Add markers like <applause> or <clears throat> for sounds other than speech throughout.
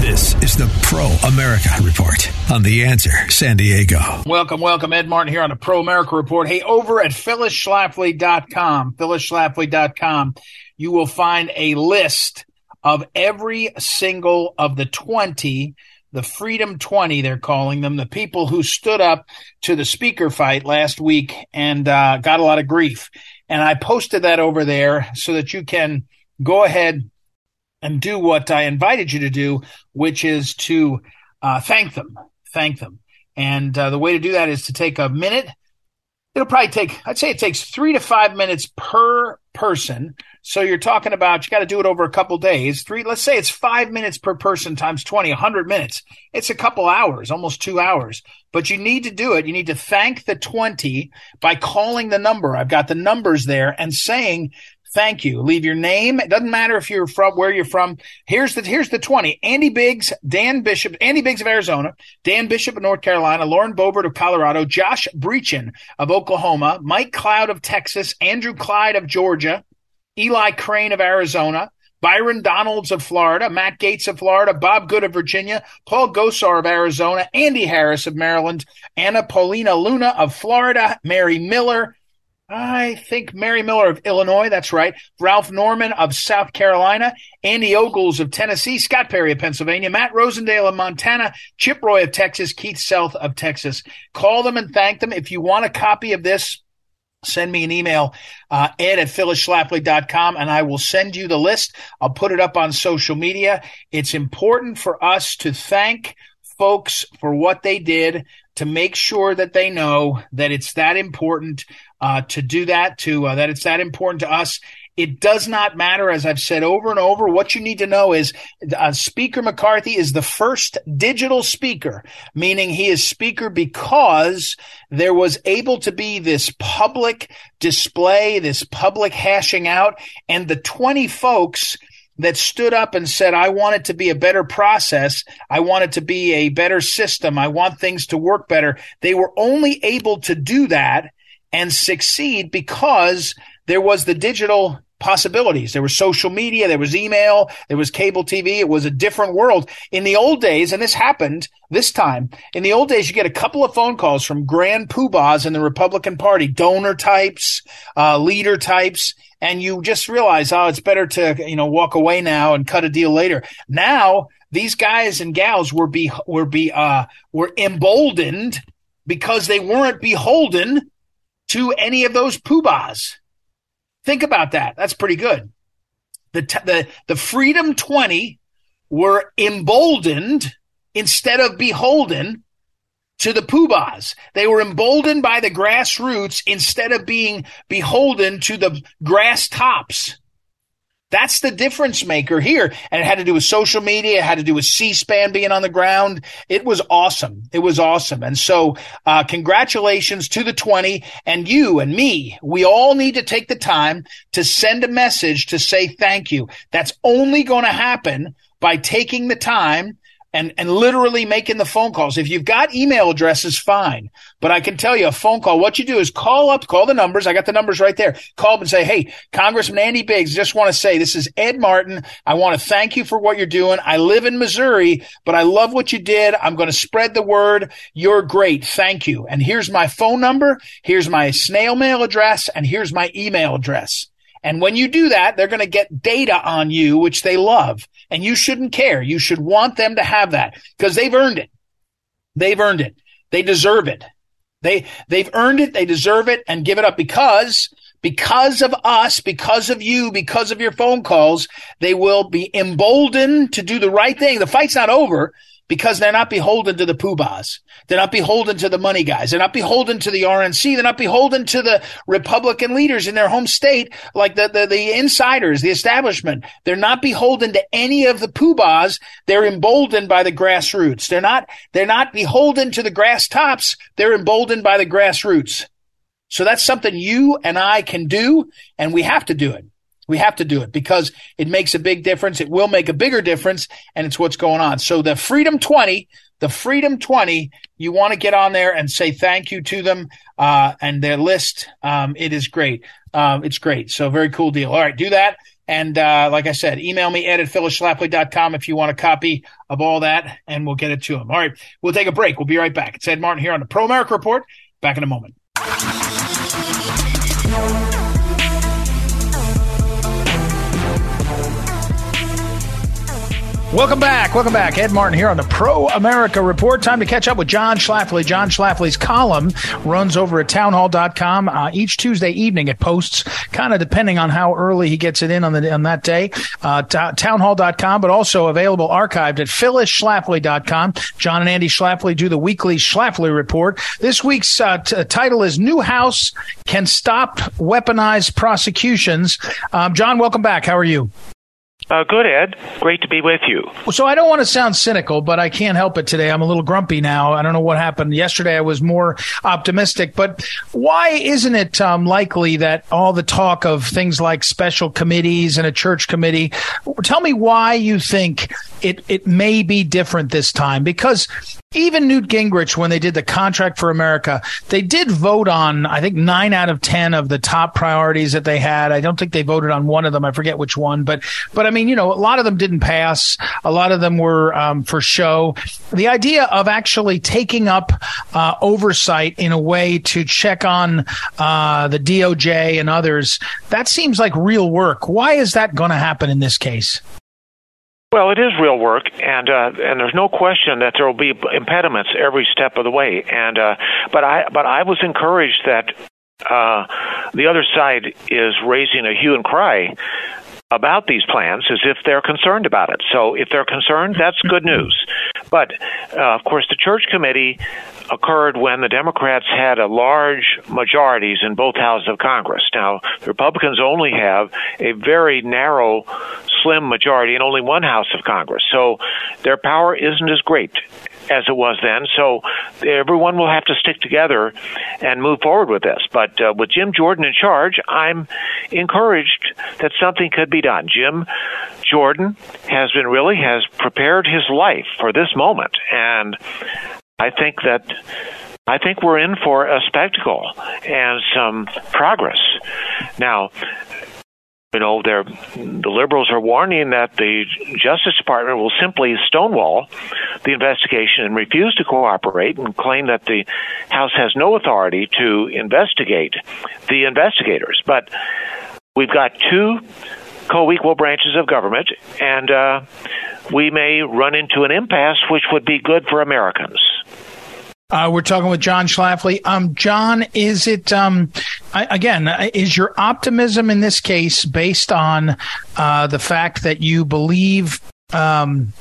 This is the Pro America Report on The Answer San Diego. Welcome, welcome. Ed Martin here on the Pro America Report. Hey, over at phyllisschlafly.com, phyllisschlafly.com, you will find a list of every single of the 20 the Freedom 20, they're calling them, the people who stood up to the speaker fight last week and uh, got a lot of grief. And I posted that over there so that you can go ahead and do what I invited you to do, which is to uh, thank them. Thank them. And uh, the way to do that is to take a minute. It'll probably take, I'd say it takes three to five minutes per person. So you're talking about, you got to do it over a couple days. Three, let's say it's five minutes per person times 20, 100 minutes. It's a couple hours, almost two hours. But you need to do it. You need to thank the 20 by calling the number. I've got the numbers there and saying, Thank you. Leave your name. It doesn't matter if you're from where you're from. Here's the here's the 20. Andy Biggs, Dan Bishop, Andy Biggs of Arizona, Dan Bishop of North Carolina, Lauren Boebert of Colorado, Josh Brecheen of Oklahoma, Mike Cloud of Texas, Andrew Clyde of Georgia, Eli Crane of Arizona, Byron Donalds of Florida, Matt Gaetz of Florida, Bob Good of Virginia, Paul Gosar of Arizona, Andy Harris of Maryland, Anna Paulina Luna of Florida, Mary Miller, I think Mary Miller of Illinois. That's right. Ralph Norman of Self Carolina, Andy Ogles of Tennessee, Scott Perry of Pennsylvania, Matt Rosendale of Montana, Chip Roy of Texas, Keith South of Texas. Call them and thank them. If you want a copy of this, send me an email, uh, ed at phyllisschlafly.com, and I will send you the list. I'll put it up on social media. It's important for us to thank folks for what they did to make sure that they know that it's that important uh, to do that, to uh, that it's that important to us. It does not matter, as I've said over and over. What you need to know is uh, Speaker McCarthy is the first digital speaker, meaning he is speaker because there was able to be this public display, this public hashing out, and the 20 folks that stood up and said, I want it to be a better process. I want it to be a better system. I want things to work better. They were only able to do that and succeed because there was the digital possibilities. There was social media, there was email, there was cable TV. It was a different world. In the old days, and this happened this time, in the old days, you get a couple of phone calls from grand poobahs in the Republican Party, donor types, uh, leader types, and you just realize, oh, it's better to, you know, walk away now and cut a deal later. Now, these guys and gals were be, were be, uh, were emboldened because they weren't beholden to any of those poobahs. Think about that. That's pretty good. The, t- the, the Freedom 20 were emboldened instead of beholden to the poobahs. They were emboldened by the grassroots instead of being beholden to the grass tops. That's the difference maker here. And it had to do with social media. It had to do with C-SPAN being on the ground. It was awesome. It was awesome. And so, uh, congratulations to the 20 and you and me. We all need to take the time to send a message to say thank you. That's only going to happen by taking the time and, and literally making the phone calls. If you've got email addresses, fine. But I can tell you a phone call, what you do is call up, call the numbers. I got the numbers right there. Call up and say, Hey, Congressman Andy Biggs, just want to say this is Ed Martin. I want to thank you for what you're doing. I live in Missouri, but I love what you did. I'm going to spread the word. You're great. Thank you. And here's my phone number. Here's my snail mail address and here's my email address. And when you do that, they're going to get data on you, which they love. And you shouldn't care. You should want them to have that because they've earned it. They've earned it. They deserve it. They, they've earned it. They deserve it and give it up because, because of us, because of you, because of your phone calls, they will be emboldened to do the right thing. The fight's not over. Because they're not beholden to the poobahs. They're not beholden to the money guys. They're not beholden to the RNC. They're not beholden to the Republican leaders in their home state, like the, the, the insiders, the establishment. They're not beholden to any of the poobahs. They're emboldened by the grassroots. They're not, they're not beholden to the grass tops. They're emboldened by the grassroots. So that's something you and I can do, and we have to do it. We have to do it because it makes a big difference. It will make a bigger difference, and it's what's going on. So the Freedom 20, the Freedom 20, you want to get on there and say thank you to them uh, and their list. Um, it is great. Um, it's great. So very cool deal. All right, do that. And uh, like I said, email me ed at phyllisschlafly.com if you want a copy of all that, and we'll get it to them. All right, we'll take a break. We'll be right back. It's Ed Martin here on the Pro America Report. Back in a moment. Welcome back. Welcome back. Ed Martin here on the Pro America Report. Time to catch up with John Schlafly. John Schlafly's column runs over at townhall.com. Uh, each Tuesday evening it posts, kind of depending on how early he gets it in on, the, on that day, uh, t- townhall.com, but also available archived at phyllisschlafly.com. John and Andy Schlafly do the weekly Schlafly Report. This week's uh, t- title is New House Can Stop Weaponized Prosecutions. Um, John, welcome back. How are you? Uh, good, Ed. Great to be with you. So I don't want to sound cynical, but I can't help it today. I'm a little grumpy now. I don't know what happened yesterday. I was more optimistic, but why isn't it um, likely that all the talk of things like special committees and a church committee? Tell me why you think it it may be different this time because even Newt Gingrich, when they did the contract for America, they did vote on, I think, nine out of 10 of the top priorities that they had. I don't think they voted on one of them. I forget which one, but, but I mean, you know, a lot of them didn't pass. A lot of them were um, for show. The idea of actually taking up uh, oversight in a way to check on uh, the DOJ and others, that seems like real work. Why is that going to happen in this case? Well, it is real work, and uh, and there's no question that there will be impediments every step of the way. And uh, but I but I was encouraged that uh, the other side is raising a hue and cry about these plans is if they're concerned about it. So if they're concerned, that's good <laughs> news. But uh, of course, the church committee occurred when the Democrats had a large majorities in both houses of Congress. Now, the Republicans only have a very narrow, slim majority in only one house of Congress. So their power isn't as great as it was then. So everyone will have to stick together and move forward with this. But uh, with Jim Jordan in charge, I'm encouraged that something could be done. Jim Jordan has been really has prepared his life for this moment, and I think that I think we're in for a spectacle and some progress. Now, you know, they're, the liberals are warning that the Justice Department will simply stonewall the investigation and refuse to cooperate and claim that the House has no authority to investigate the investigators. But we've got two co equal branches of government, and uh, we may run into an impasse which would be good for Americans. Uh, we're talking with John Schlafly. Um, John, is it um, I, again? Is your optimism in this case based on uh, the fact that you believe um,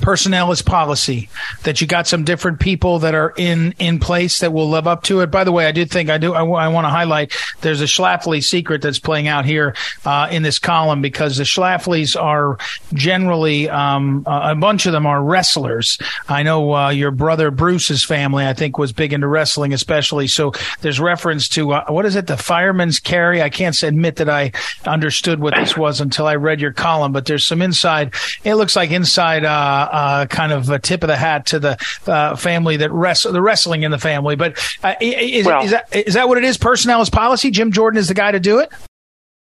personnel is policy. That you got some different people that are in in place that will live up to it. By the way i did think i do i, I want to highlight there's a schlafly secret that's playing out here uh, in this column because the schlaflys are generally um, a bunch of them are wrestlers. I know uh, your brother bruce's family i think was big into wrestling especially. So there's reference to uh, what is it? The fireman's carry? I can't admit that i understood what this was until i read your column but there's some inside it looks like inside uh, uh, kind of a tip of the hat to the uh, family that wrestle the wrestling in the family. But uh, is, well, is, that is that what it is? Personnel is policy. Jim Jordan is the guy to do it.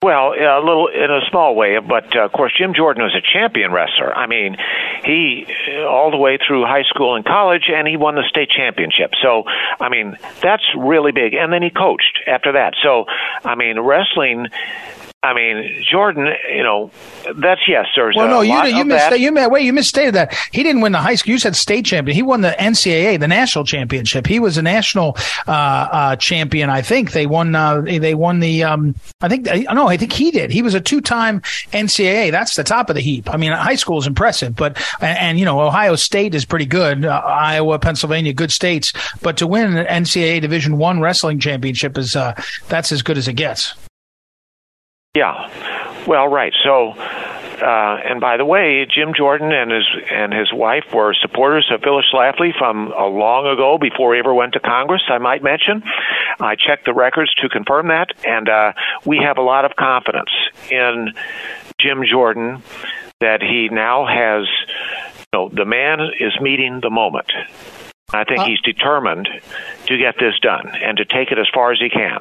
Well, a little in a small way, but uh, of course, Jim Jordan was a champion wrestler. I mean, he all the way through high school and college, and he won the state championship. So, I mean, that's really big. And then he coached after that. So, I mean, wrestling I mean, Jordan, you know, that's yes. There's well, no, you you missed you wait, you misstated that. He didn't win the high school. You said state champion. He won the NCAA, the national championship. He was a national uh, uh, champion. I think they won. Uh, they won the. Um, I think uh, no, I think he did. He was a two-time NCAA. That's the top of the heap. I mean, high school is impressive, but and, and you know, Ohio State is pretty good. Uh, Iowa, Pennsylvania, good states. But to win an NCAA Division One wrestling championship is uh, that's as good as it gets. Yeah. Well, right. So, uh, and by the way, Jim Jordan and his and his wife were supporters of Phyllis Schlafly from a long ago, before he ever went to Congress. I might mention. I checked the records to confirm that, and uh, we have a lot of confidence in Jim Jordan that he now has. You know, the man is meeting the moment. I think uh, he's determined to get this done and to take it as far as he can.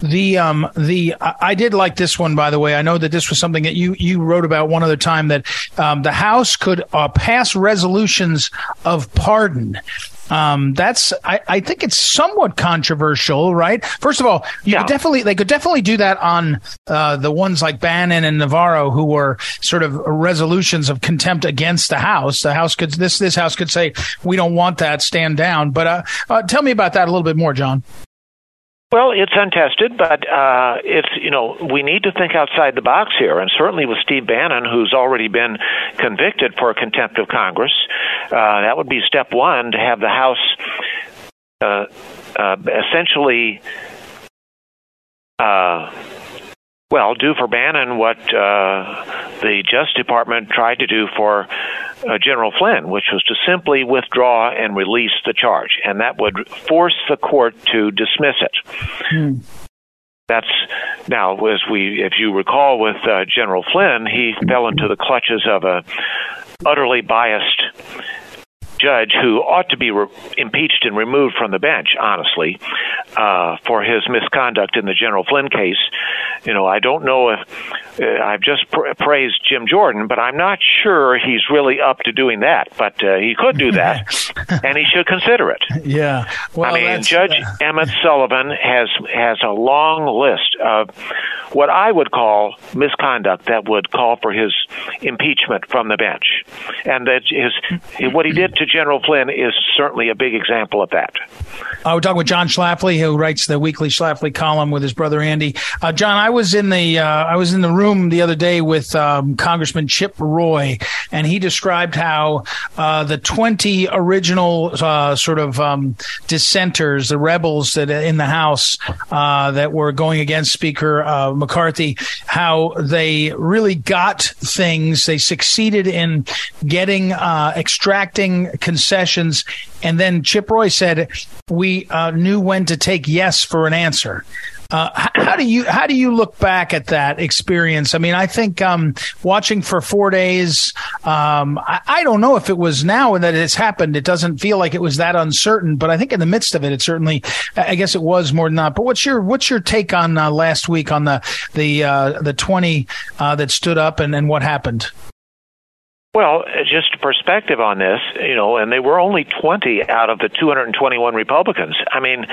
The um the I did like this one by the way. I know that this was something that you you wrote about one other time that um, the House could uh, pass resolutions of pardon. Um, that's I, I think it's somewhat controversial, right? First of all, you yeah. could definitely they could definitely do that on uh, the ones like Bannon and Navarro, who were sort of resolutions of contempt against the House. The House could this this House could say we don't want that, stand down. But uh, uh, tell me about that a little bit more, John. Well, it's untested, but uh, it's you know we need to think outside the box here, and certainly with Steve Bannon, who's already been convicted for contempt of Congress, uh, that would be step one to have the House uh, uh essentially. Well, do for Bannon what uh, the Justice Department tried to do for uh, General Flynn, which was to simply withdraw and release the charge, and that would force the court to dismiss it. Hmm. That's now, as we, if you recall, with uh, General Flynn, he fell into the clutches of a utterly biased judge who ought to be re- impeached and removed from the bench, honestly, uh, for his misconduct in the General Flynn case. You know, I don't know if uh, I've just pr- praised Jim Jordan, but I'm not sure he's really up to doing that. But uh, he could do that, <laughs> and he should consider it. Yeah. Well, I mean, Judge. <laughs> Emmett Sullivan has has a long list of what I would call misconduct that would call for his impeachment from the bench, and that his what he did to General Flynn is certainly a big example of that. Uh, we're talking with John Schlafly, who writes the weekly Schlafly column with his brother Andy. Uh, John, I was in the uh, I was in the room the other day with um, Congressman Chip Roy, and he described how uh, the twenty original uh, sort of um, dissenters, the rebels that in the House that were going against Speaker McCarthy, how they really got things. They succeeded in getting extracting concessions. And then Chip Roy said, we uh, knew when to take yes for an answer. Uh, how do you how do you look back at that experience? I mean, I think um, watching for four days. Um, I, I, don't know if it was now that it's happened. It doesn't feel like it was that uncertain, but I think in the midst of it, it certainly. I guess it was more than that. But what's your what's your take on uh, last week on the the uh, the twenty uh, that stood up and, and what happened? Well, just perspective on this, you know, and they were only 20 out of the 221 Republicans. I mean,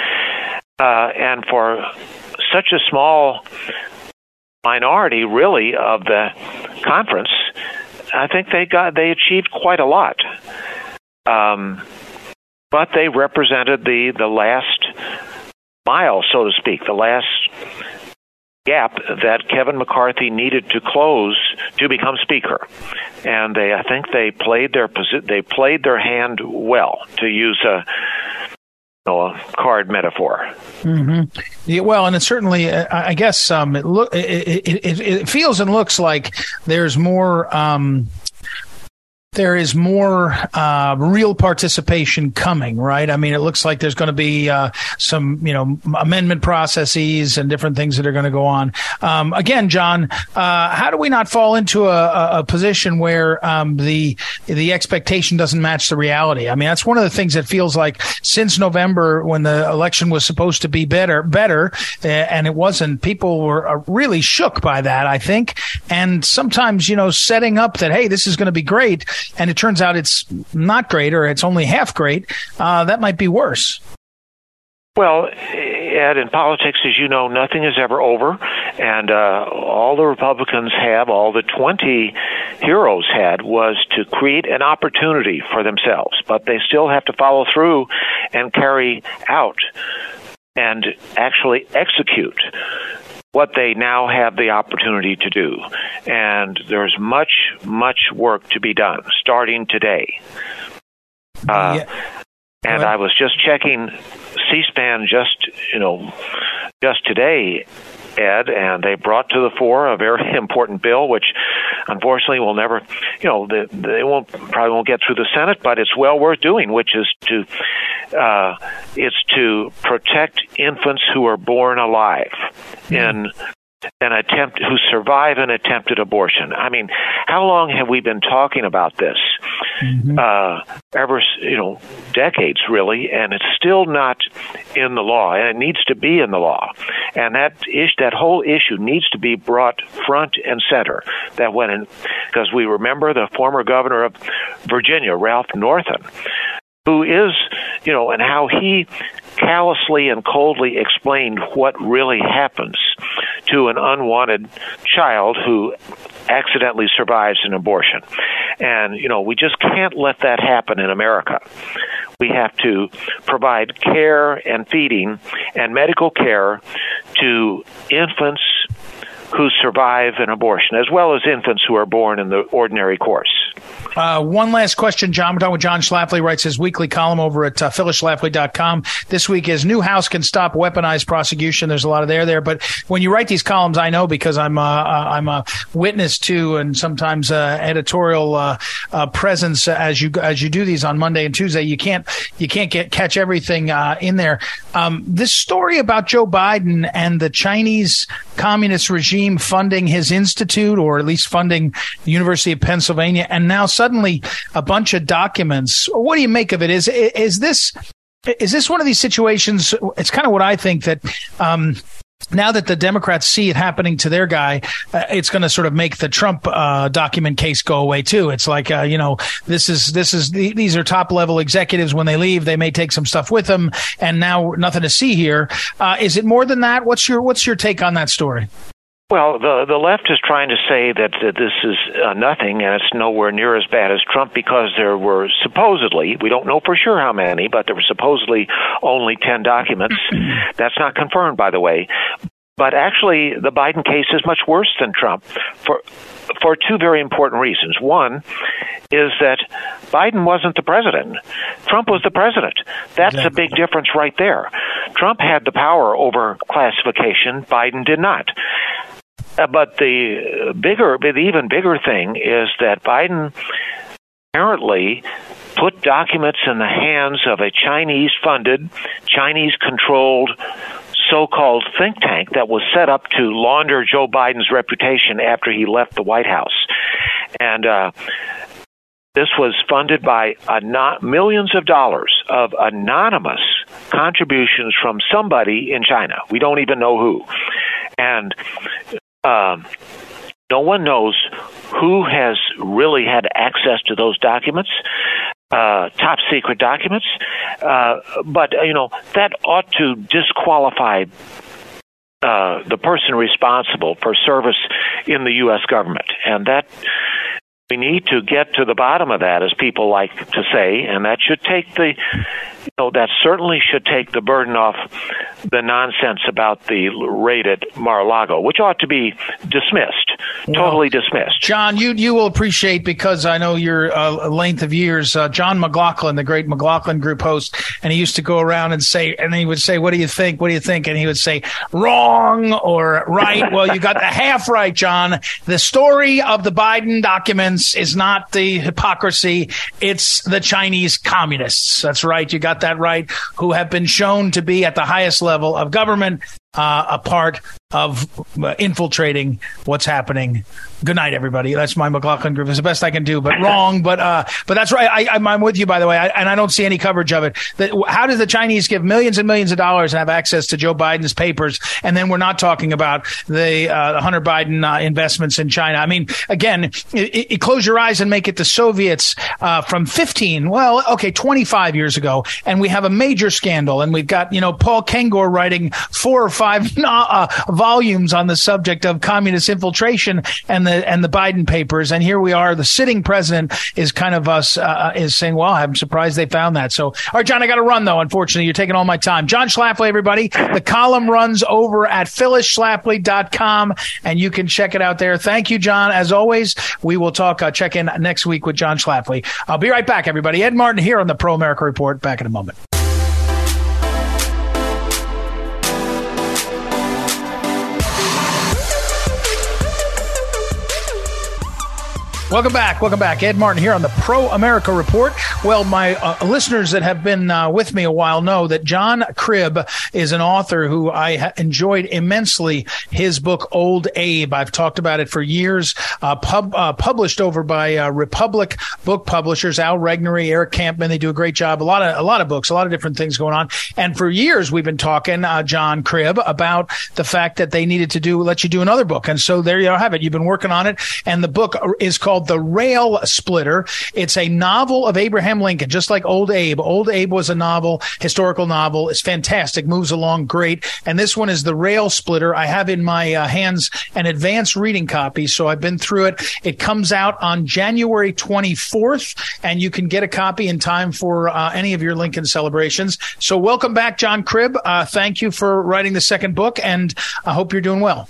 uh, and for such a small minority, really, of the conference, I think they got they achieved quite a lot. Um, but they represented the the last mile, so to speak, the last gap that Kevin McCarthy needed to close to become speaker, and they I think they played their they played their hand well to use a a card metaphor. Mm-hmm. Yeah, well, and it certainly, I guess, um, it look it, it, it, feels and looks like there's more. Um, there is more uh, real participation coming, right? I mean, it looks like there's going to be uh, some, you know, amendment processes and different things that are going to go on. Um, again, John, uh, how do we not fall into a, a position where um, the the expectation doesn't match the reality? I mean, that's one of the things that feels like since November, when the election was supposed to be better, better, uh, and it wasn't. People were uh, really shook by that, I think, and sometimes, you know, setting up that hey, this is going to be great and it turns out it's not great or it's only half great, uh, that might be worse. Well, Ed, in politics, as you know, nothing is ever over, and uh, all the Republicans have, all the 20 heroes had, was to create an opportunity for themselves. But they still have to follow through and carry out and actually execute what they now have the opportunity to do. And there's much, much work to be done starting today. Uh, yeah. And I was just checking C-SPAN just, you know, just today, Ed, and they brought to the fore a very <laughs> important bill, which unfortunately will never, you know, they, they won't probably won't get through the Senate, but it's well worth doing, which is to uh, it's to protect infants who are born alive in an attempt who survive an attempted abortion. I mean, how long have we been talking about this? Mm-hmm. Uh, ever, you know, decades really, and it's still not in the law, and it needs to be in the law. And that is that whole issue needs to be brought front and center. That when, because we remember the former governor of Virginia, Ralph Northam, who is, you know, and how he callously and coldly explained what really happens to an unwanted child who accidentally survives an abortion. And, you know, we just can't let that happen in America. We have to provide care and feeding and medical care to infants who survive an abortion, as well as infants who are born in the ordinary course. Uh, one last question, John. We're talking with John Schlafly, writes his weekly column over at uh, phyllisschlafly.com. This week is New House Can Stop Weaponized Prosecution. There's a lot of there there. But when you write these columns, I know because I'm, uh, uh I'm a witness to and sometimes uh, editorial uh, presence as you as you do these on Monday and Tuesday. You can't you can't get catch everything in there. Um, this story about Joe Biden and the Chinese communist regime funding his institute, or at least funding the University of Pennsylvania, and now suddenly a bunch of documents. What do you make of it? Is is this is this one of these situations? It's kind of what I think that. Um, now that the Democrats see it happening to their guy, uh, it's going to sort of make the Trump uh, document case go away too. It's like uh, you know, this is this is these are top level executives. When they leave, they may take some stuff with them, and now nothing to see here. Uh, is it more than that? What's your what's your take on that story? Well, the the left is trying to say that, that this is uh, nothing and it's nowhere near as bad as Trump because there were supposedly, we don't know for sure how many, but there were supposedly only 10 documents. <clears throat> That's not confirmed, by the way. But actually, the Biden case is much worse than Trump for for two very important reasons. One is that Biden wasn't the president. Trump was the president. That's exactly. a big difference right there. Trump had the power over classification, Biden did not. Uh, but the bigger, the even bigger thing is that Biden apparently put documents in the hands of a Chinese funded, Chinese controlled so called think tank that was set up to launder Joe Biden's reputation after he left the White House. And uh, this was funded by millions of dollars of anonymous contributions from somebody in China. We don't even know who. And um, no one knows who has really had access to those documents, uh, top secret documents. Uh, but, you know, that ought to disqualify uh, the person responsible for service in the U.S. government. And that we need to get to the bottom of that, as people like to say, and that should take the, you know, that certainly should take the burden off the nonsense about the raid at Mar-a-Lago, which ought to be dismissed, well, totally dismissed. John, you you will appreciate because I know your uh, length of years. Uh, John McLaughlin, the great McLaughlin Group host, and he used to go around and say, and he would say, "What do you think? What do you think?" And he would say, "Wrong" or "Right." well, you got the half right, John. The story of the Biden documents is not the hypocrisy; it's the Chinese communists. That's right. You got that right. Who have been shown to be at the highest level of government uh, a part of uh, infiltrating what's happening. Good night, everybody. That's my McLaughlin group. It's the best I can do, but <laughs> wrong. But uh, but that's right. I, am with you, by the way, I, and I don't see any coverage of it. That, how does the Chinese give millions and millions of dollars and have access to Joe Biden's papers, and then we're not talking about the, uh, Hunter Biden uh, investments in China? I mean, again, it, it, close your eyes and make it the Soviets uh, from 15, well, okay, 25 years ago, and we have a major scandal, and we've got you know Paul Kengor writing four or five <laughs> uh, volumes on the subject of communist infiltration and the and the Biden papers, and here we are. The sitting president is kind of us uh, is saying, "Well, I'm surprised they found that." So, all right, John, I got to run though. Unfortunately, you're taking all my time. John Schlafly, everybody. The column runs over at phyllisschlafly.com, and you can check it out there. Thank you, John. As always, we will talk. Uh, check in next week with John Schlafly. I'll be right back, everybody. Ed Martin here on the Pro America Report. Back in a moment. Welcome back. Welcome back. Ed Martin here on the Pro America Report. Well, my uh, listeners that have been uh, with me a while know that John Cribb is an author who I ha- enjoyed immensely. His book, Old Abe, I've talked about it for years, uh, pub, uh, published over by uh, Republic Book Publishers, Al Regnery, Eric Kampmann. They do a great job. A lot of, a lot of books, a lot of different things going on. And for years, we've been talking, uh, John Cribb, about the fact that they needed to do, let you do another book. And so there you have it. You've been working on it. And the book is called The Rail Splitter. It's a novel of Abraham Lincoln, just like Old Abe. Old Abe was a novel, historical novel. It's fantastic, moves along great. And this one is The Rail Splitter. I have in my uh, hands an advanced reading copy, so I've been through it. It comes out on January 24th, and you can get a copy in time for uh, any of your Lincoln celebrations. So welcome back, John Cribb. Uh, thank you for writing the second book, and I hope you're doing well.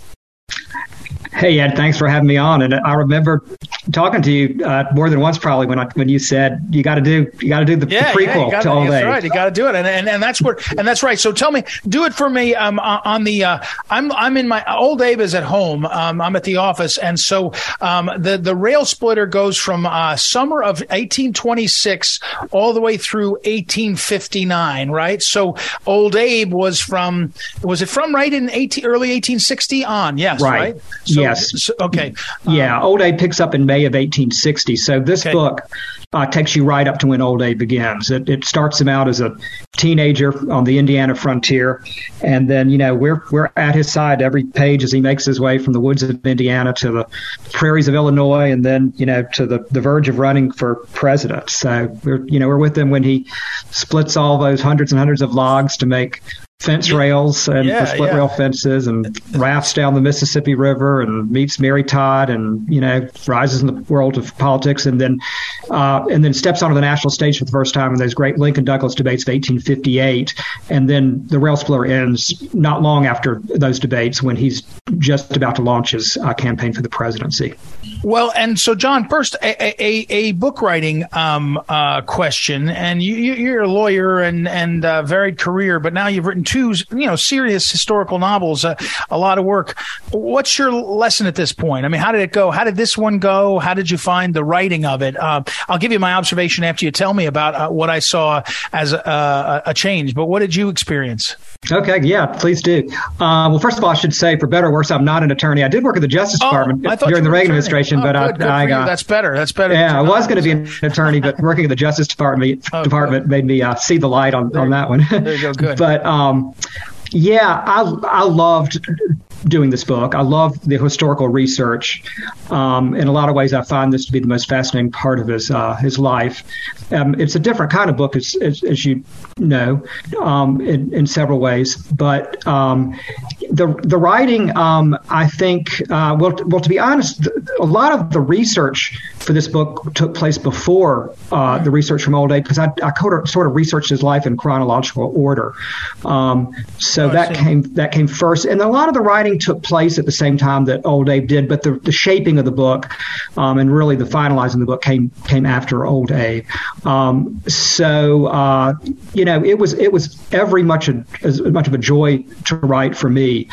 Hey Ed, thanks for having me on. And I remember talking to you uh, more than once, probably when I, when you said you got to do you got to do the, yeah, the prequel yeah, gotta, to Old That's Abe. right, you got to do it, and, and and that's where and that's right. So tell me, do it for me. Um, on the uh, I'm I'm in my Old Abe is at home. Um, I'm at the office, and so um, the the rail splitter goes from uh, summer of 1826 all the way through 1859. Right. So Old Abe was from was it from right in 18, early 1860 on? Yes. Right. right? So, yes. Okay. <laughs> Yeah. Um, Old Abe picks up in May of 1860. So this okay. book uh, takes you right up to when Old Abe begins. It, it starts him out as a teenager on the Indiana frontier, and then you know we're we're at his side every page as he makes his way from the woods of Indiana to the prairies of Illinois, and then you know to the the verge of running for president. So we're you know we're with him when he splits all those hundreds and hundreds of logs to make fence rails and yeah, split yeah. rail fences and rafts down the Mississippi River and meets Mary Todd and you know rises in the world of politics and then uh, and then steps onto the national stage for the first time in those great Lincoln Douglas debates of 1858 and then the rail splitter ends not long after those debates when he's just about to launch his uh, campaign for the presidency. Well, and so John, first a, a, a book writing um, uh, question, and you, are a lawyer and and uh, varied career, but now you've written two, you know, serious historical novels, uh, a lot of work. What's your lesson at this point? I mean, how did it go? How did this one go? How did you find the writing of it? Uh, I'll give you my observation after you tell me about uh, what I saw as a, a, change. But what did you experience? Okay, yeah, please do. Uh, well, first of all, I should say, for better or worse, I'm not an attorney. I did work at the Justice oh, Department during the Reagan administration, oh, but good, I, I got that's better. That's better. Yeah, I was going to be an attorney, but working at the Justice Department <laughs> oh, department made me uh, see the light on, there, on that one. There you go. Good. but um, yeah, I I loved doing this book. I love the historical research. Um, in a lot of ways, I find this to be the most fascinating part of his uh, his life. Um, it's a different kind of book, as, as, as you know, um, in, in, several ways. But um, the the writing, um, I think, uh, well, well, to be honest, a lot of the research for this book took place before uh, the research from Old Abe because I, I sort of researched his life in chronological order. Um, so oh, that came that came first, and a lot of the writing took place at the same time that Old Abe did, but the, the shaping of the book um, and really the finalizing the book came came after Old Abe. Um, so uh, you know, it was it was every much a, as much of a joy to write for me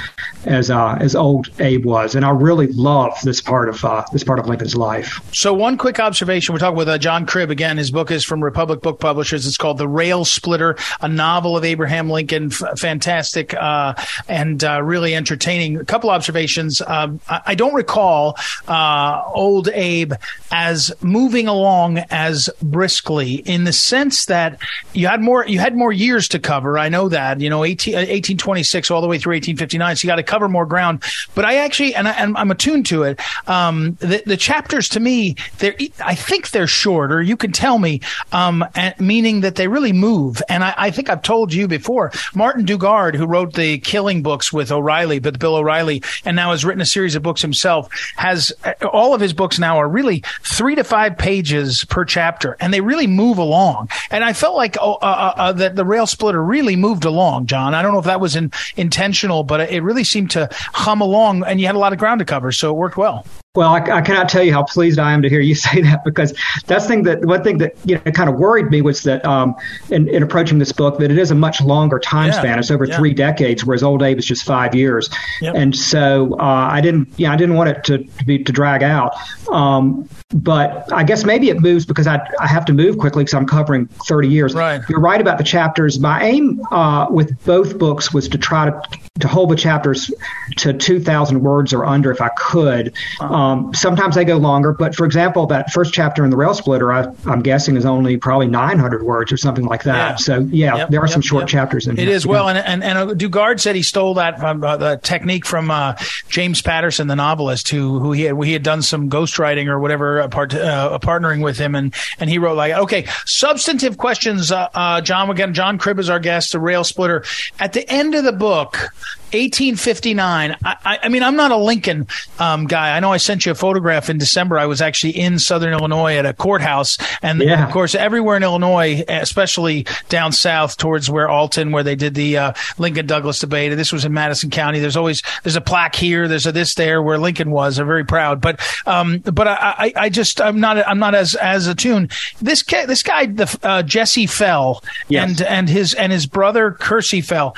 as uh, as Old Abe was, and I really love this part of uh, this part of Lincoln's life. So, one quick observation: we're talking with uh, John Cribb again. His book is from Republic Book Publishers. It's called "The Rail Splitter," a novel of Abraham Lincoln. F- fantastic uh, and uh, really entertaining. A couple observations. Um, I-, I, don't recall uh, old Abe as moving along as briskly in the sense that you had more you had more years to cover. I know that you know 18, 1826 all the way through 1859. So you got to cover more ground. But I actually and, I, am attuned to it. Um, the, the chapters to me, they're I think they're shorter. You can tell me, um, meaning that they really move. And I, I, think I've told you before. Martin Dugard, who wrote the Killing books with O'Reilly, but Bill O'Reilly, and now has written a series of books himself, has all of his books now are really three to five pages per chapter, and they really move along. And I felt like oh, uh, uh, uh, that the rail splitter really moved along, John. I don't know if that was in, intentional, but it really seemed to hum along, and you had a lot of ground to cover, so it worked well. Well, I, I, cannot tell you how pleased I am to hear you <laughs> say that because that's thing that one thing that you know kind of worried me was that um, in, in approaching this book that it is a much longer time yeah. span. It's over yeah. three decades, whereas Old Abe is just five years, yep. and so uh, I didn't yeah I didn't want it to, to be to drag out. Um, but I guess maybe it moves because I I have to move quickly because I'm covering 30 years. Right. You're right about the chapters. My aim uh, with both books was to try to to hold the chapters to 2,000 words or under if I could. Uh-huh. Um, sometimes they go longer, but for example, that first chapter in the Rail Splitter, I, am guessing is only probably 900 words or something like that. Yeah. So yeah, yeah, there are yep, some short yep. chapters in it. It is well, and and, and uh, Dugard said he stole that from, uh, the technique from uh, James Patterson, the novelist, who who he had he had done some ghostwriting or whatever, uh, part, uh, partnering with him, and and he wrote like okay, substantive questions. Uh, John again, John Cribb is our guest, the Rail Splitter. At the end of the book, 1859. I, I, mean, I'm not a Lincoln um, guy. I know I sent you a photograph in December. I was actually in Southern Illinois at a courthouse, and yeah. of course, everywhere in Illinois, especially down south towards where Alton, where they did the uh, Lincoln Douglas debate. and This was in Madison County. There's always there's a plaque here. There's a this there where Lincoln was. I'm very proud, but um, but I, I, I just I'm not I'm not as as attuned. This guy, this guy, the uh, Jesse Fell, yes. and and his and his brother Kersey Fell.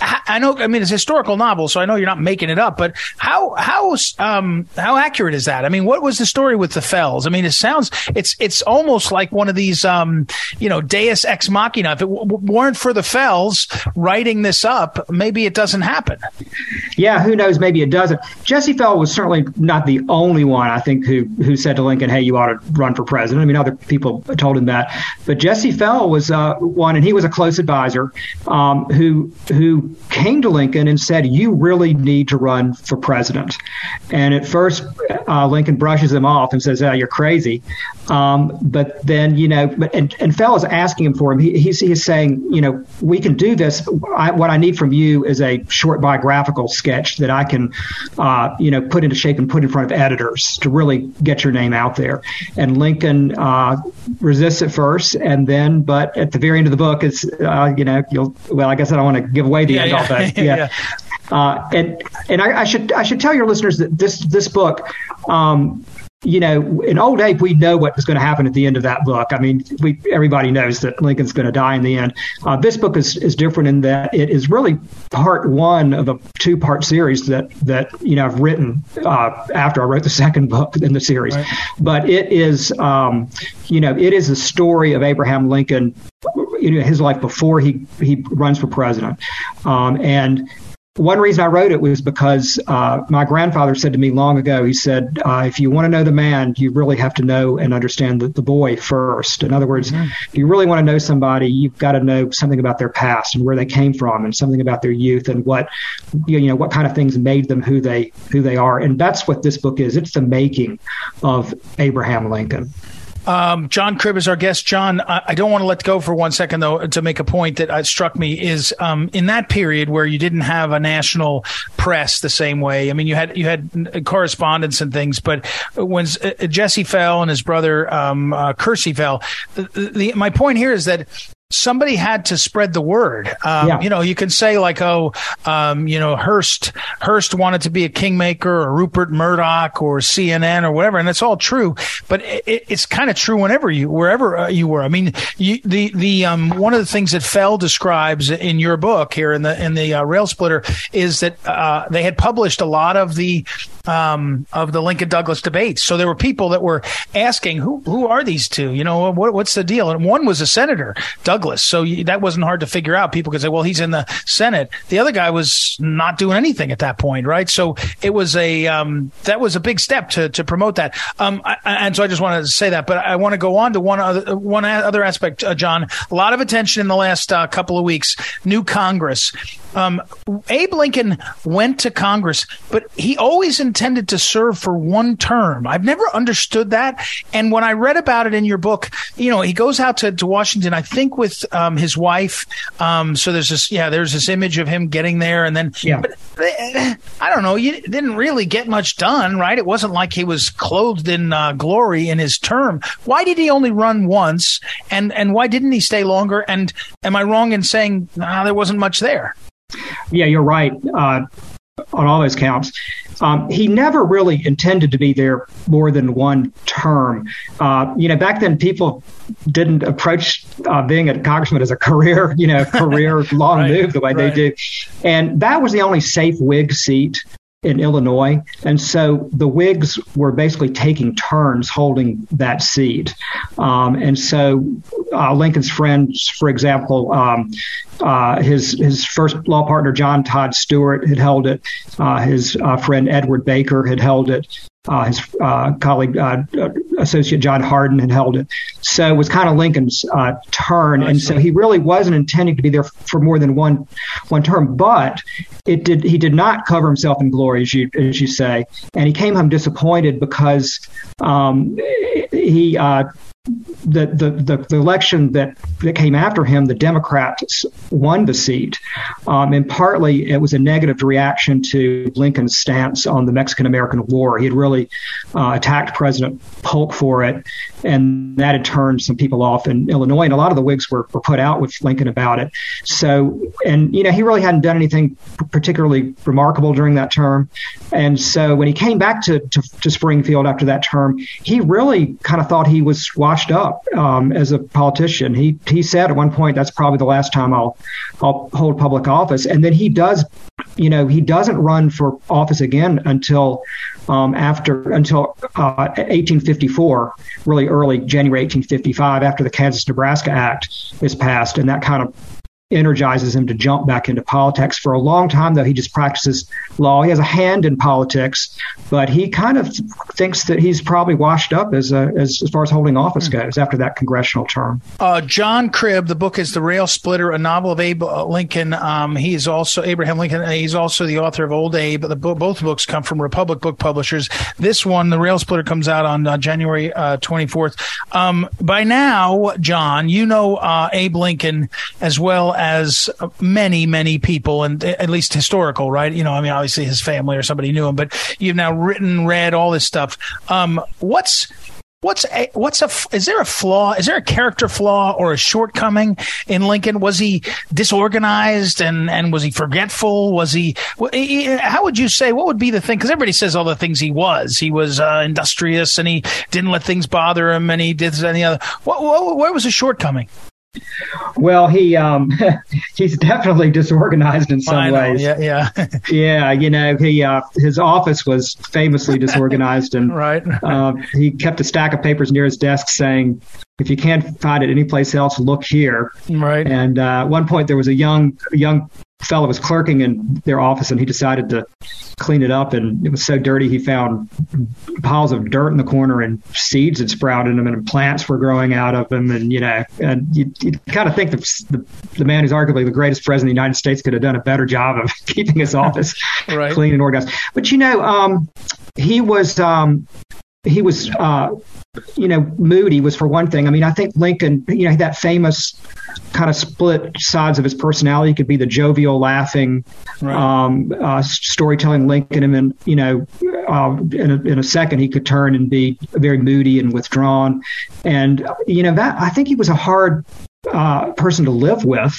I know. I mean, it's a historical novel, so I know you're not making it up. But how how um how accurate is that? I mean, what was the story with the Fells? I mean, it sounds it's it's almost like one of these um you know Deus ex machina. If it w- weren't for the Fells writing this up, maybe it doesn't happen. Yeah, who knows? Maybe it doesn't. Jesse Fell was certainly not the only one. I think who who said to Lincoln, "Hey, you ought to run for president." I mean, other people told him that, but Jesse Fell was uh, one, and he was a close advisor um, who who came to Lincoln and said, "You really need to run for president." And at first, uh, Lincoln brushes him off and says, "Oh, you're crazy." Um, but then, you know, but and, and Fell's asking him for him. He, he's, he's saying, you know, we can do this. I, what I need from you is a short biographical sketch that I can, uh, you know, put into shape and put in front of editors to really get your name out there. And Lincoln uh, resists at first, and then, but at the very end of the book, it's uh, you know, you'll. Well, I guess I don't want to give away the yeah, end yeah. all that. <laughs> Yeah. yeah. Uh, and and I, I, should I should tell your listeners that this this book um, you know, in old Abe, we know what is going to happen at the end of that book. I mean, we everybody knows that Lincoln's going to die in the end. Uh, this book is, is different in that it is really part one of a two part series that that you know I've written uh, after I wrote the <laughs> second book in the series. Right. But it is, um, you know, it is a story of Abraham Lincoln, you know, his life before he he runs for president, um, and one reason I wrote it was because uh, my grandfather said to me long ago, he said, uh, if you want to know the man, you really have to know and understand the, the boy first. In other words, mm-hmm. if you really want to know somebody, you've got to know something about their past and where they came from and something about their youth and what, you know, what kind of things made them who they, who they are. And that's what this book is. It's the making of Abraham Lincoln. Um, John Cribb is our guest. John, I, I, don't want to let go for one second though to make a point that uh, struck me is um, in that period where you didn't have a national press the same way. I mean, you had you had correspondence and things, but when uh, Jesse Fell and his brother um, uh, Kersey Fell, the, the, my point here is that somebody had to spread the word. Um, yeah. You know, you can say like, oh, um, you know, Hearst Hearst wanted to be a kingmaker, or Rupert Murdoch, or CNN, or whatever, and it's all true. But it, it's kind of true whenever you wherever uh, you were. I mean, you, the the um, one of the things that Fell describes in your book here in the in the uh, Rail Splitter is that uh, they had published a lot of the um, of the Lincoln Douglas debates. So there were people that were asking, who who are these two? You know, what, what's the deal? And one was a senator, Douglas. So that wasn't hard to figure out. People could say, well, he's in the Senate. The other guy was not doing anything at that point, right? So it was a um, that was a big step to to promote that. Um, I, and so I just wanted to say that, but I want to go on to one other one other aspect, uh, John. A lot of attention in the last uh, couple of weeks. New Congress. Um, Abe Lincoln went to Congress, but he always intended to serve for one term. I've never understood that. And when I read about it in your book, you know, he goes out to, to Washington, I think with um, his wife. Um, so there's this, yeah, there's this image of him getting there. And then, yeah. but I don't know, you didn't really get much done, right? It wasn't like he was clothed in uh, glory in his term. Why did he only run once? And, and why didn't he stay longer? And am I wrong in saying nah, there wasn't much there? Yeah, you're right uh, on all those counts. Um, he never really intended to be there more than one term. Uh, you know, back then people didn't approach uh, being a congressman as a <laughs> career, you know, career <laughs> long right, move the way right. they do. And that was the only safe Whig seat in Illinois. And so the Whigs were basically taking turns holding that seat. Um, and so uh, Lincoln's friends, for example, um, uh, his his first law partner John Todd Stuart had held it. Uh, his uh, friend Edward Baker had held it. Uh, his uh, colleague, uh, associate John Hardin, had held it. So it was kind of Lincoln's uh, turn, and so he really wasn't intending to be there for more than one one term. But it did he did not cover himself in glory, as you as you say, and he came home disappointed because um, he uh, the, the, the, the, election that, that came after him, the Democrats won the seat. Um, and partly it was a negative reaction to Lincoln's stance on the Mexican American War. He had really uh, attacked President Polk for it, and that had turned some people off in Illinois. And a lot of the Whigs were, were put out with Lincoln about it. So, and, you know, he really hadn't done anything particularly remarkable during that term. And so when he came back to, to, to Springfield after that term, he really kind of thought he was washed up um, as a politician. He he said at one point that's probably the last time I'll I'll hold public office, and then he does, you know, he doesn't run for office again until um, after until uh, 1854, really early January 1855, after the Kansas Nebraska Act is passed, and that kind of energizes him to jump back into politics. For a long time, though, he just practices law. He has a hand in politics, but he kind of thinks that he's probably washed up as a, as, as far as holding office hmm. goes after that congressional term. Uh, John Cribb, the book is The Rail Splitter, a novel of Abe Lincoln. Um, he's also Abraham Lincoln. He's also the author of Old Abe. The both books come from Republic Book Publishers. This one, The Rail Splitter, comes out on uh, January uh, 24th. Um, by now, John, you know uh, Abe Lincoln as well as many, many people, and at least historical, right? You know, I mean, obviously his family or somebody knew him, but you've now written, read all this stuff. Um, what's What's a, what's a is there a flaw? Is there a character flaw or a shortcoming in Lincoln? Was he disorganized and and was he forgetful? Was he? How would you say? What would be the thing? Because everybody says all the things he was. He was uh, industrious and he didn't let things bother him and he did any other. What, what, where was his shortcoming? Well, he um, <laughs> he's definitely disorganized in some ways. Yeah, yeah, <laughs> yeah. You know, he uh, his office was famously disorganized, and <laughs> right. uh, he kept a stack of papers near his desk saying, "If you can't find it anyplace else, look here." Right. And uh, at one point, there was a young young fellow was clerking in their office and he decided to clean it up and it was so dirty he found piles of dirt in the corner and seeds had sprouted in them and plants were growing out of them and you know and you, you kind of think the, the, the man who's arguably the greatest president of the United States could have done a better job of <laughs> keeping his office <laughs> right. clean and organized but you know um, he was um, he was uh, you know moody was for one thing. I mean i think lincoln you know that famous kind of split sides of his personality he could be the jovial laughing right. um, uh, storytelling lincoln. And then you know uh, in, a, in a second he could turn and be very moody and withdrawn. And you know that i think he was a hard uh, person to live with.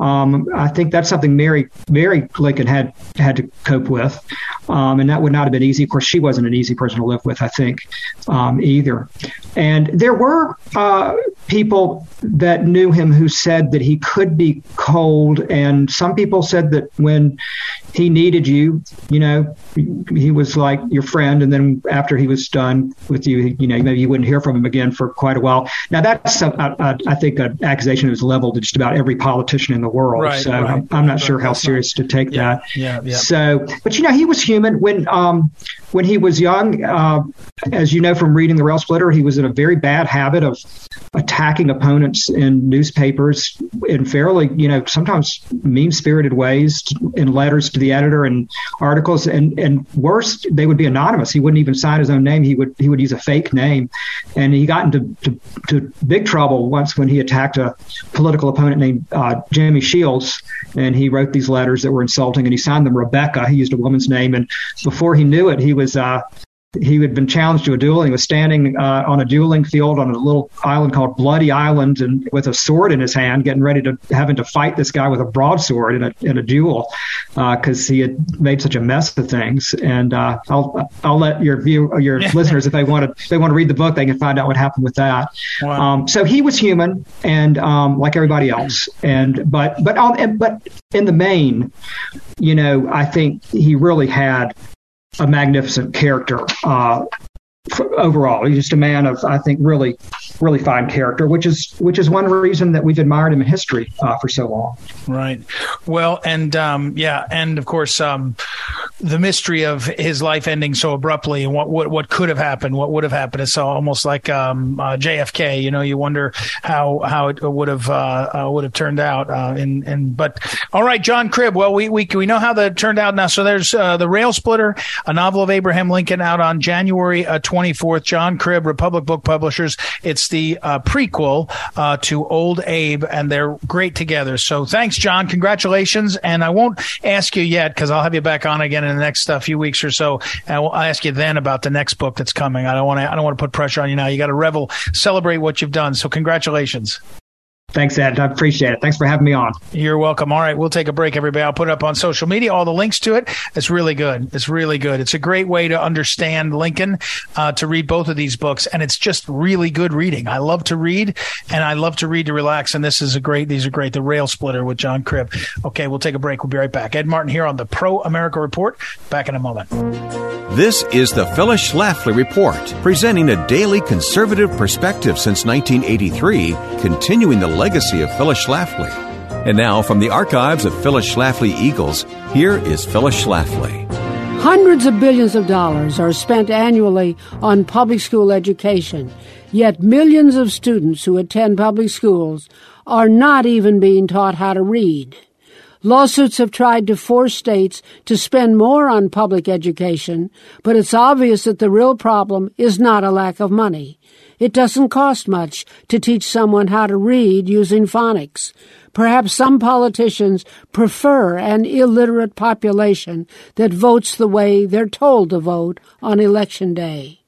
Um, I think that's something Mary Mary Lincoln had had to cope with, um, and that would not have been easy. Of course, she wasn't an easy person to live with. I think um, either. And there were uh, people that knew him who said that he could be cold, and some people said that when he needed you, you know, he was like your friend, and then after he was done with you, you know, maybe you wouldn't hear from him again for quite a while. Now that's, I think, an accusation was leveled to just about every politician in the world. Right, so right, I'm, I'm, not right, sure how serious to take yeah, that. Yeah, yeah. So, but you know, he was human when um, when he was young. Uh, as you know from reading the Rail Splitter, he was in a very bad habit of attacking opponents in newspapers in fairly, you know, sometimes mean spirited ways in letters to the editor and articles. And, and worse, they would be anonymous. He wouldn't even sign his own name. He would, he would use a fake name. And he got into to, to big trouble once when he attacked a political opponent named uh, Jimmy Shields. And he wrote these letters that were insulting and he signed them Rebecca. He used a woman's name. And before he knew it, he was, uh, he had been challenged to a duel. He was standing uh, on a dueling field on a little island called Bloody Island, and with a sword in his hand, getting ready to having to fight this guy with a broadsword in a in a duel because uh, he had made such a mess of things. And uh, I'll I'll let your view your <laughs> listeners if they want to they want to read the book, they can find out what happened with that. Wow. Um, so he was human and um, like everybody else, and but but um, but in the main, you know, I think he really had a magnificent character uh, overall. He's just a man of, I think, really, really fine character, which is which is one reason that we've admired him in history uh, for so long. Right. Well, and um, yeah, and of course, um, the mystery of his life ending so abruptly and what what, what could have happened, what would have happened, is so almost like um, uh, JFK. You know, you wonder how how it would have uh, uh would have turned out. Uh, and and but all right, John Cribb. Well, we we we know how that turned out now. So there's uh, the Rail Splitter, a novel of Abraham Lincoln, out on January 24th. John Cribb, Republic Book Publishers. It's the prequel to Old Abe, and they're great together. So thanks, John. Congratulations. And I won't ask you yet because I'll have you back on again in the next uh, few weeks or so. And I'll ask you then about the next book that's coming. I don't want to. I don't want to put pressure on you now. You got to revel, celebrate what you've done. So congratulations. Thanks, Ed. I appreciate it. Thanks for having me on. You're welcome. All right, we'll take a break, everybody. I'll put it up on social media, all the links to it. It's really good. It's really good. It's a great way to understand Lincoln, uh, to read both of these books, and it's just really good reading. I love to read, and I love to read to relax, and this is a great, these are great. The Rail Splitter with John Cribb. Okay, we'll take a break. We'll be right back. Ed Martin here on the Pro America Report. Back in a moment. This is the Phyllis Schlafly Report, presenting a daily conservative perspective since 1983, continuing the legacy of Phyllis Schlafly. And now, from the archives of Phyllis Schlafly Eagles, here is Phyllis Schlafly. Hundreds of billions of dollars are spent annually on public school education, yet millions of students who attend public schools are not even being taught how to read. Lawsuits have tried to force states to spend more on public education, but it's obvious that the real problem is not a lack of money. It doesn't cost much to teach someone how to read using phonics. Perhaps some politicians prefer an illiterate population that votes the way they're told to vote on election day.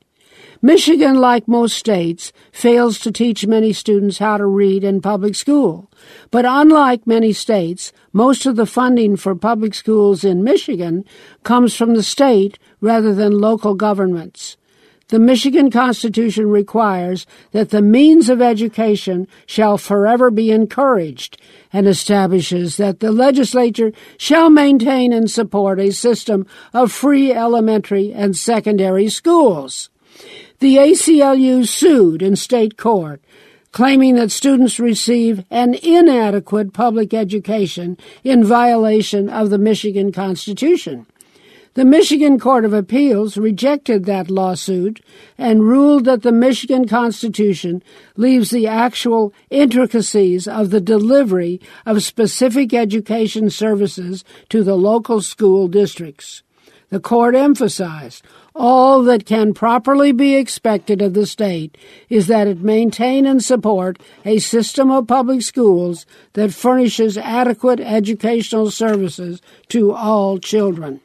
Michigan, like most states, fails to teach many students how to read in public school. But unlike many states, most of the funding for public schools in Michigan comes from the state rather than local governments. The Michigan Constitution requires that the means of education shall forever be encouraged and establishes that the legislature shall maintain and support a system of free elementary and secondary schools. The ACLU sued in state court, claiming that students receive an inadequate public education in violation of the Michigan Constitution. The Michigan Court of Appeals rejected that lawsuit and ruled that the Michigan Constitution leaves the actual intricacies of the delivery of specific education services to the local school districts. The court emphasized all that can properly be expected of the state is that it maintain and support a system of public schools that furnishes adequate educational services to all children.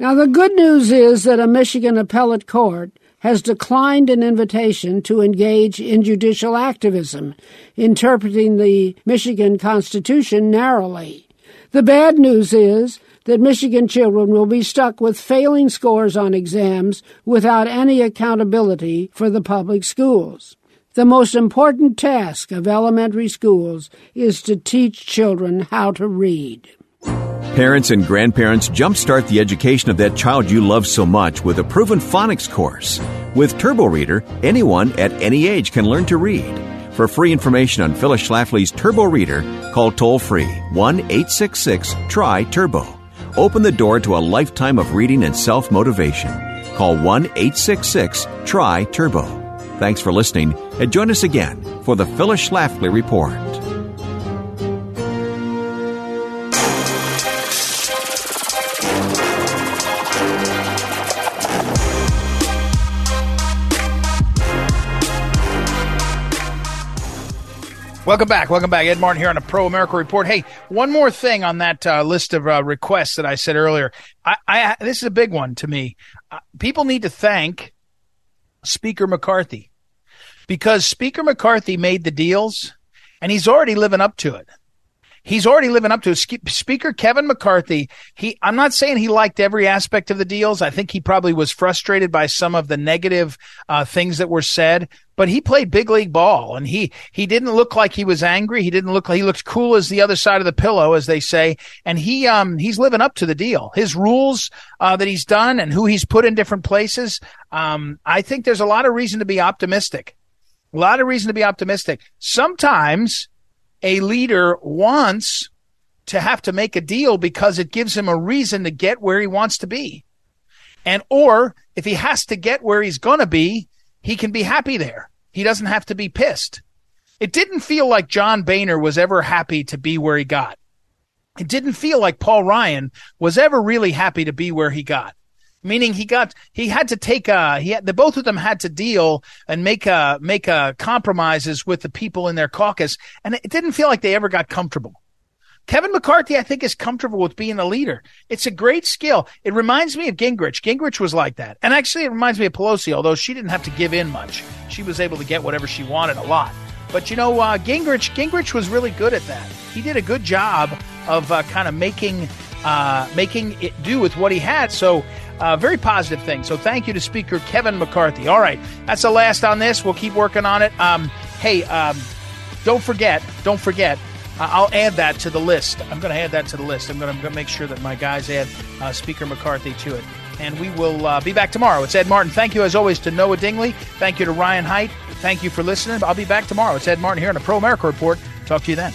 Now, the good news is that a Michigan appellate court has declined an invitation to engage in judicial activism, interpreting the Michigan Constitution narrowly. The bad news is that Michigan children will be stuck with failing scores on exams without any accountability for the public schools. The most important task of elementary schools is to teach children how to read. Parents and grandparents jumpstart the education of that child you love so much with a proven phonics course. With Turbo Reader, anyone at any age can learn to read. For free information on Phyllis Schlafly's Turbo Reader, call toll free 1 866 TRY TURBO. Open the door to a lifetime of reading and self motivation. Call 1 866 TRY TURBO. Thanks for listening and join us again for the Phyllis Schlafly Report. Welcome back. Welcome back. Ed Martin here on a Pro America Report. Hey, one more thing on that uh, list of uh, requests that I said earlier. I, I, this is a big one to me. Uh, people need to thank Speaker McCarthy because Speaker McCarthy made the deals and he's already living up to it. He's already living up to it. Speaker Kevin McCarthy. He, I'm not saying he liked every aspect of the deals. I think he probably was frustrated by some of the negative uh, things that were said, but he played big league ball and he, he didn't look like he was angry. He didn't look like he looked cool as the other side of the pillow, as they say. And he, um, he's living up to the deal. His rules, uh, that he's done and who he's put in different places. Um, I think there's a lot of reason to be optimistic. A lot of reason to be optimistic. Sometimes a leader wants to have to make a deal because it gives him a reason to get where he wants to be. And or if he has to get where he's going to be, he can be happy there. He doesn't have to be pissed. It didn't feel like John Boehner was ever happy to be where he got. It didn't feel like Paul Ryan was ever really happy to be where he got meaning he got he had to take a he had the both of them had to deal and make a make a compromises with the people in their caucus and it didn't feel like they ever got comfortable Kevin McCarthy, I think, is comfortable with being a leader. It's a great skill. It reminds me of Gingrich. Gingrich was like that. And actually, it reminds me of Pelosi, although she didn't have to give in much. She was able to get whatever she wanted a lot. But you know, uh, Gingrich, Gingrich was really good at that. He did a good job of uh, kind of making uh, making it do with what he had. So uh, very positive thing. So thank you to Speaker Kevin McCarthy. All right, that's the last on this. We'll keep working on it. Um, hey, um, don't forget, don't forget. I'll add that to the list. I'm going to add that to the list. I'm going to make sure that my guys add uh, Speaker McCarthy to it. And we will uh, be back tomorrow. It's Ed Martin. Thank you, as always, to Noah Dingley. Thank you to Ryan Height. Thank you for listening. I'll be back tomorrow. It's Ed Martin here on the Pro America Report. Talk to you then.